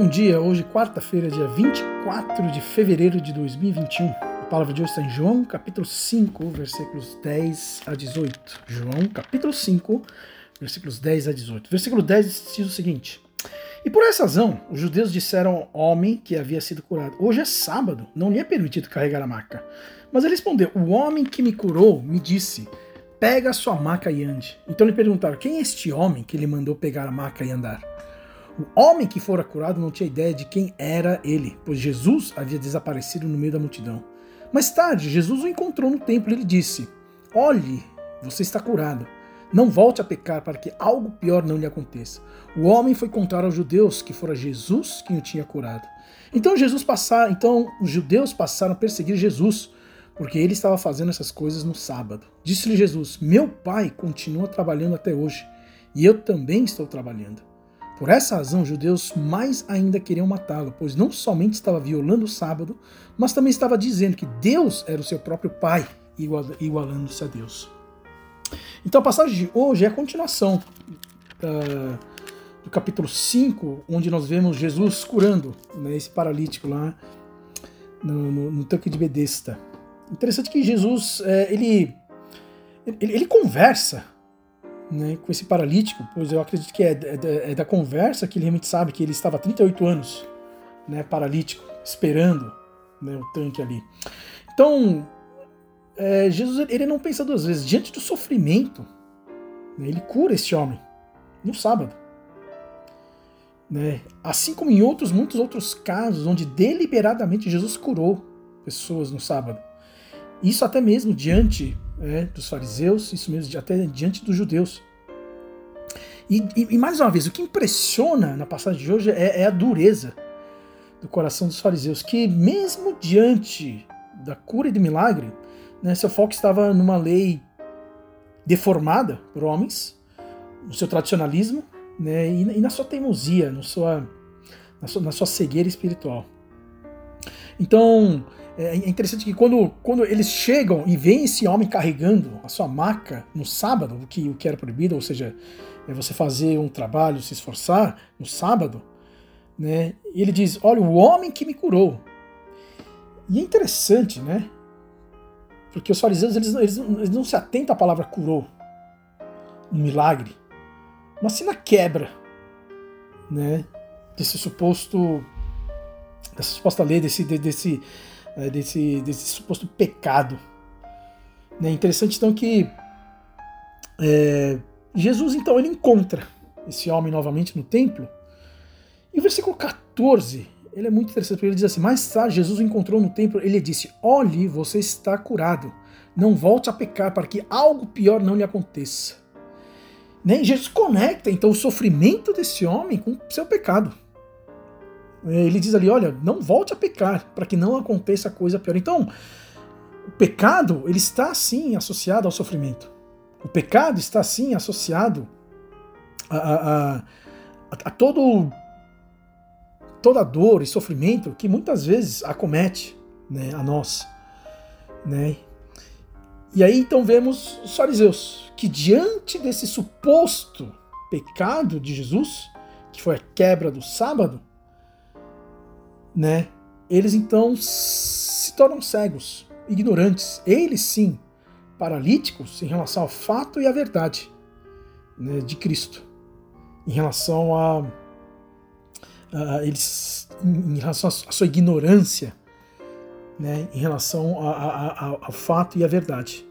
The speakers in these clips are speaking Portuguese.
Bom dia, hoje quarta-feira, dia 24 de fevereiro de 2021. A palavra de hoje está em João, capítulo 5, versículos 10 a 18. João, capítulo 5, versículos 10 a 18. Versículo 10 diz o seguinte: E por essa razão, os judeus disseram ao homem que havia sido curado: Hoje é sábado, não lhe é permitido carregar a maca. Mas ele respondeu: O homem que me curou me disse: Pega a sua maca e ande. Então lhe perguntaram: Quem é este homem que lhe mandou pegar a maca e andar? O homem que fora curado não tinha ideia de quem era ele, pois Jesus havia desaparecido no meio da multidão. Mais tarde, Jesus o encontrou no templo e lhe disse: Olhe, você está curado. Não volte a pecar para que algo pior não lhe aconteça. O homem foi contar aos judeus que fora Jesus quem o tinha curado. Então Jesus passar, então os judeus passaram a perseguir Jesus, porque ele estava fazendo essas coisas no sábado. Disse-lhe Jesus: Meu pai continua trabalhando até hoje, e eu também estou trabalhando. Por essa razão, os judeus mais ainda queriam matá-lo, pois não somente estava violando o sábado, mas também estava dizendo que Deus era o seu próprio Pai, igualando-se a Deus. Então a passagem de hoje é a continuação uh, do capítulo 5, onde nós vemos Jesus curando né, esse paralítico lá no, no, no tanque de Bedesta. Interessante que Jesus é, ele, ele, ele conversa né, com esse paralítico, pois eu acredito que é, é, é, da conversa que ele realmente sabe que ele estava há 38 anos né, paralítico, esperando né, o tanque ali. Então, é, Jesus ele não pensa duas vezes. Diante do sofrimento, né, ele cura esse homem no sábado. Né? Assim como em outros, muitos outros casos, onde deliberadamente Jesus curou pessoas no sábado. Isso até mesmo diante é, dos fariseus, isso mesmo até diante dos judeus. E, e, e, mais uma vez, o que impressiona na passagem de hoje é, é a dureza do coração dos fariseus, que mesmo diante da cura e do milagre, né, seu foco estava numa lei deformada por homens, no seu tradicionalismo né, e, e na sua teimosia, no sua, na, sua, na sua cegueira espiritual. Então, é, é interessante que quando, quando eles chegam e veem esse homem carregando a sua maca no sábado, o que, o que era proibido, ou seja, é você fazer um trabalho, se esforçar no sábado, né? E ele diz: Olha, o homem que me curou. E é interessante, né? Porque os fariseus eles, eles, eles não se atentam à palavra curou, um milagre, mas sim na quebra, né? Desse suposto, dessa suposta lei, desse, desse, né, desse, desse suposto pecado. É interessante então que é, Jesus então ele encontra esse homem novamente no templo. E o versículo 14, ele é muito interessante, porque ele diz assim: Mais tarde, Jesus o encontrou no templo, ele disse: Olhe, você está curado. Não volte a pecar, para que algo pior não lhe aconteça. Né? Jesus conecta então o sofrimento desse homem com o seu pecado. É, ele diz ali, olha, não volte a pecar, para que não aconteça coisa pior. Então, o pecado, ele está sim associado ao sofrimento. O pecado está sim associado a, a, a, a todo, toda dor e sofrimento que muitas vezes acomete né, a nós. Né? E aí então vemos os fariseus, que diante desse suposto pecado de Jesus, que foi a quebra do sábado, né? Eles então se tornam cegos, ignorantes, eles sim, paralíticos em relação ao fato e à verdade né, de Cristo, em relação a, a eles, em relação à sua ignorância, né, em relação ao fato e à verdade.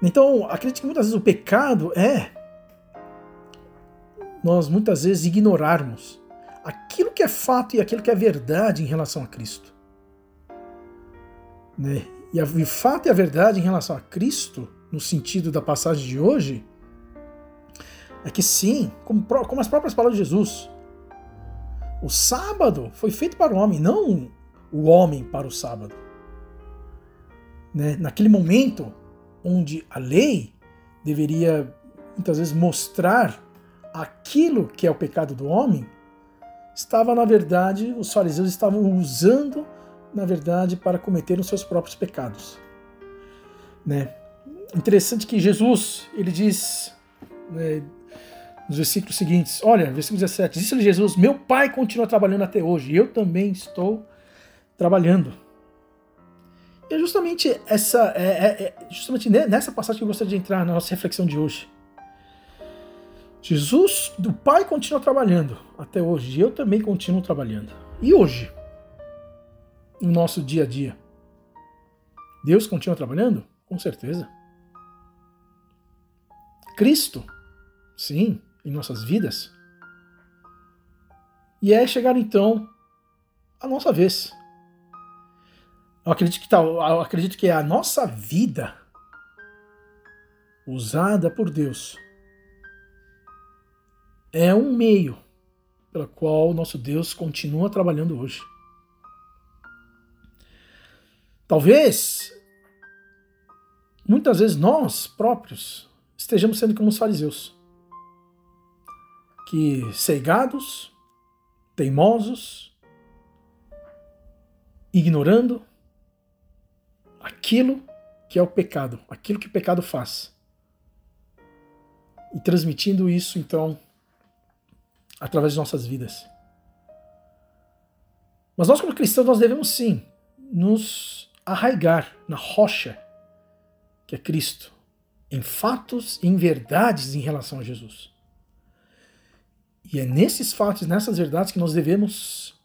Então, acredito que muitas vezes o pecado é nós muitas vezes ignorarmos aquilo que é fato e aquilo que é verdade em relação a Cristo. Né? E o fato e a verdade em relação a Cristo, no sentido da passagem de hoje, é que sim, como, como as próprias palavras de Jesus, o sábado foi feito para o homem, não o homem para o sábado. Né? Naquele momento onde a lei deveria muitas vezes mostrar aquilo que é o pecado do homem, estava, na verdade, os fariseus estavam usando, na verdade, para cometer os seus próprios pecados. Né? Interessante que Jesus, ele diz, né, nos versículos seguintes. Olha, versículo 17. Disse-lhe Jesus: Meu pai continua trabalhando até hoje, e eu também estou trabalhando. E é justamente essa, é, é, é, justamente nessa passagem que eu gostaria de entrar na nossa reflexão de hoje. Jesus, do Pai, continua trabalhando até hoje, e eu também continuo trabalhando. E hoje, no nosso dia a dia, Deus continua trabalhando? Com certeza. Cristo, sim, em nossas vidas. E é chegar então a nossa vez. Eu acredito que, tá, acredito que é a nossa vida usada por Deus é um meio pelo qual nosso Deus continua trabalhando hoje. Talvez, muitas vezes nós próprios estejamos sendo como os fariseus, que cegados, teimosos, ignorando aquilo que é o pecado, aquilo que o pecado faz. E transmitindo isso, então, através de nossas vidas. Mas nós, como cristãos, nós devemos sim nos arraigar na rocha que é Cristo, em fatos e em verdades em relação a Jesus. E é nesses fatos, nessas verdades que nós devemos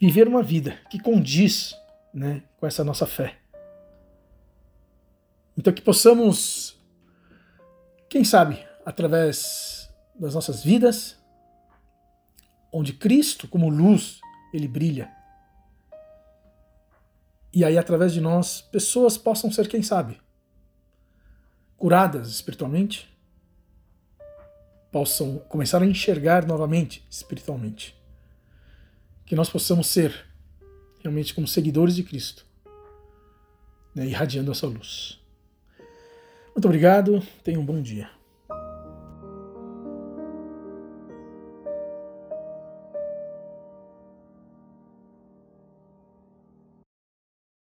viver uma vida que condiz né, com essa nossa fé. Então que possamos, quem sabe, através das nossas vidas, onde Cristo, como luz, ele brilha. E aí, através de nós, pessoas possam ser, quem sabe, curadas espiritualmente, possam começar a enxergar novamente espiritualmente. Que nós possamos ser realmente como seguidores de Cristo, né, irradiando essa luz. Muito obrigado, tenha um bom dia.